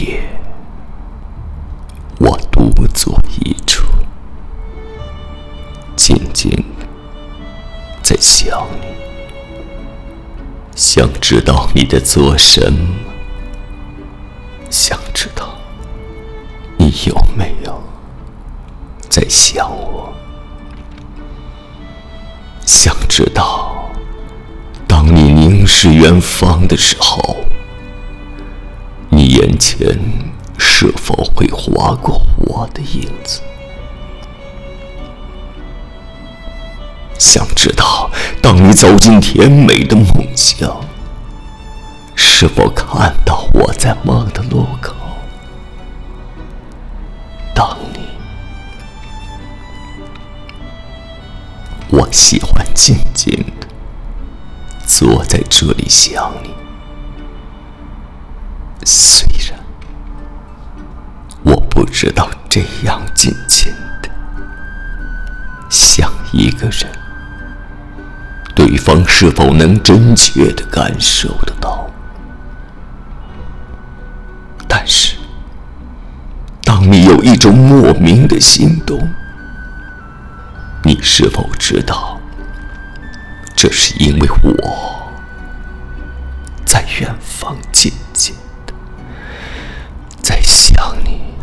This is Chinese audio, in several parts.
夜，我独坐一处，静静在想你，想知道你在做什么，想知道你有没有在想我，想知道当你凝视远方的时候。前是否会划过我的影子？想知道，当你走进甜美的梦乡，是否看到我在梦的路口？等你。我喜欢静静的坐在这里想你。虽然我不知道这样静静的想一个人，对方是否能真切的感受得到，但是当你有一种莫名的心动，你是否知道，这是因为我在远方静静。想你，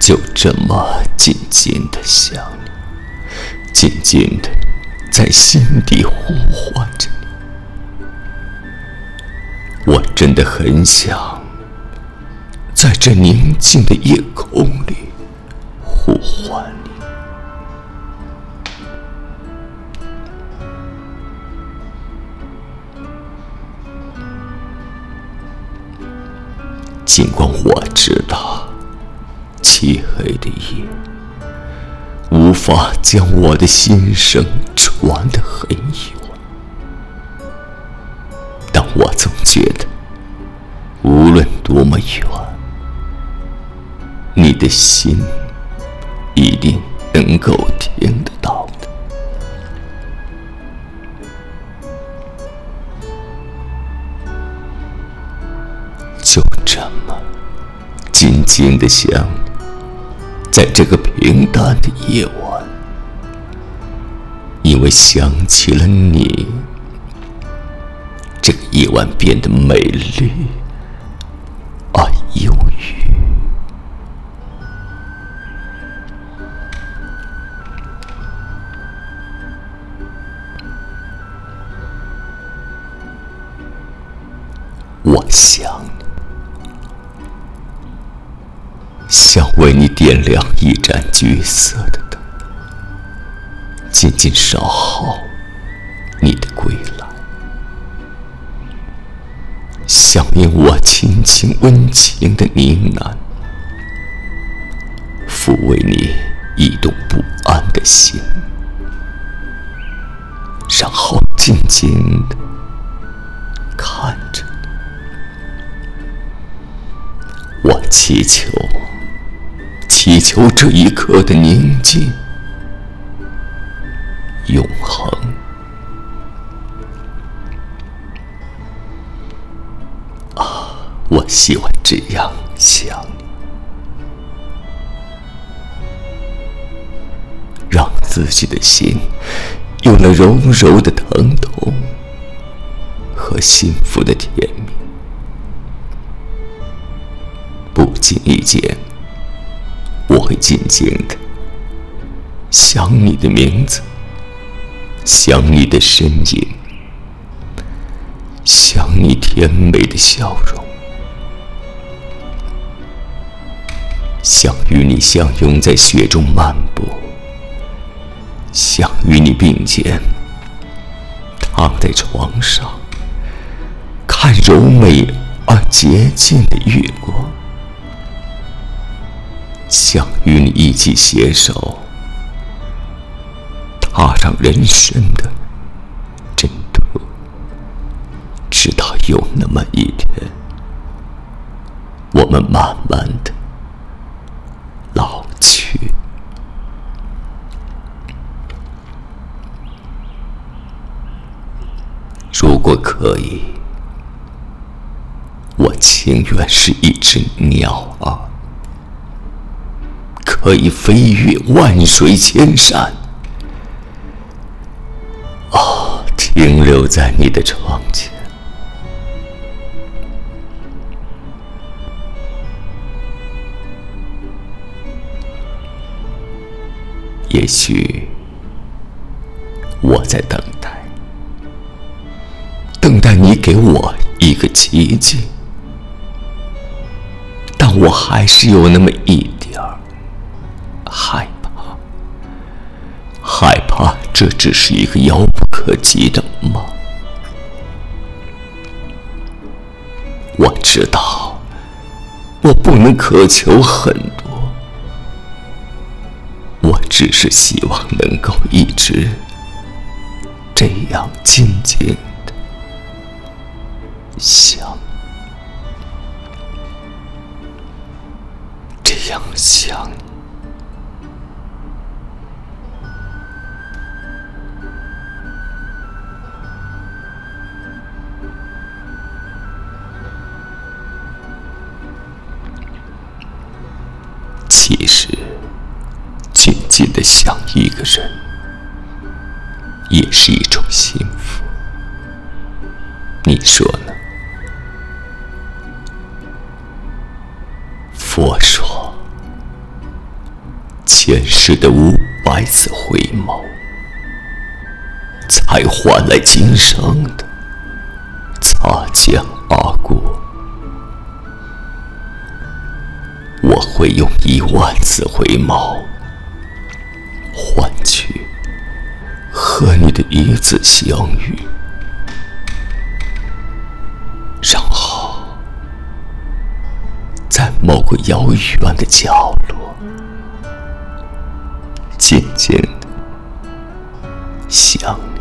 就这么静静的想你，静静的在心底呼唤着你。我真的很想在这宁静的夜空里呼唤。你光我知道，漆黑的夜无法将我的心声传得很远，但我总觉得，无论多么远，你的心一定能够静的想，在这个平淡的夜晚，因为想起了你，这个夜晚变得美丽而忧郁。我想。想为你点亮一盏橘色的灯，静静守候你的归来。想念我轻轻温情的呢喃，抚慰你一动不安的心，然后静静的看着你。我祈求。祈求这一刻的宁静、永恒。啊，我喜欢这样想，让自己的心有了柔柔的疼痛和幸福的甜蜜，不经意间。会静静的想你的名字，想你的身影，想你甜美的笑容，想与你相拥在雪中漫步，想与你并肩躺在床上，看柔美而洁净的月光。想与你一起携手踏上人生的征途直到有那么一天我们慢慢的老去。如果可以我情愿是一只鸟儿。可以飞越万水千山，啊，停留在你的窗前。也许我在等待，等待你给我一个奇迹，但我还是有那么一点儿这只是一个遥不可及的梦。我知道，我不能渴求很多。我只是希望能够一直这样静静的想，静静的想一个人，也是一种幸福。你说呢？佛说，前世的五百次回眸，才换来今生的擦肩而过。我会用一万次回眸。换取和你的一次相遇，然后在某个遥远的角落，渐渐的想你。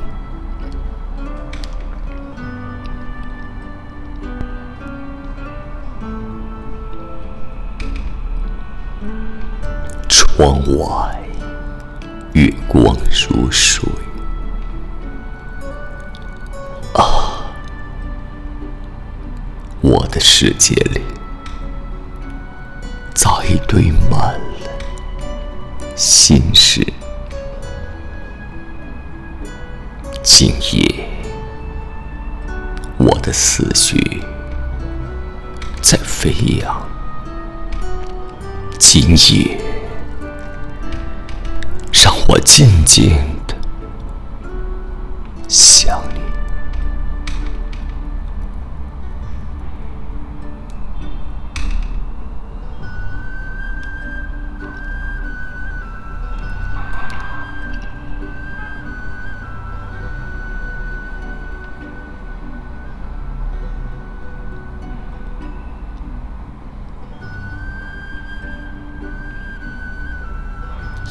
窗外。如水啊，我的世界里早已堆满了心事。今夜，我的思绪在飞扬。今夜。我静静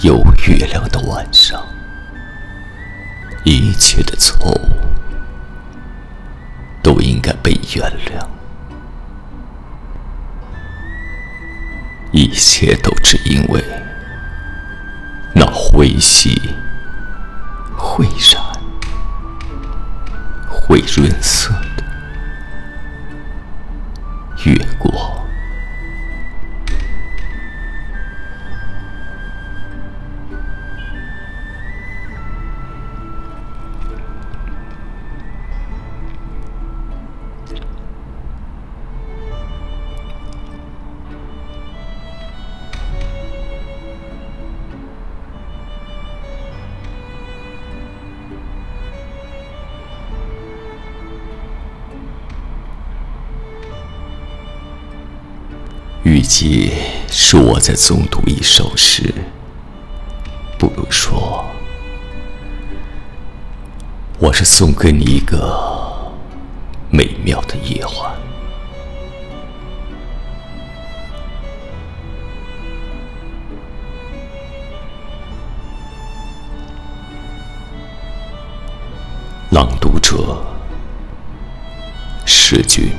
有月亮的晚上，一切的错误都应该被原谅，一切都只因为那会熄、会染、会润色。与其说我在诵读一首诗，不如说我是送给你一个美妙的夜晚。朗读者，诗君。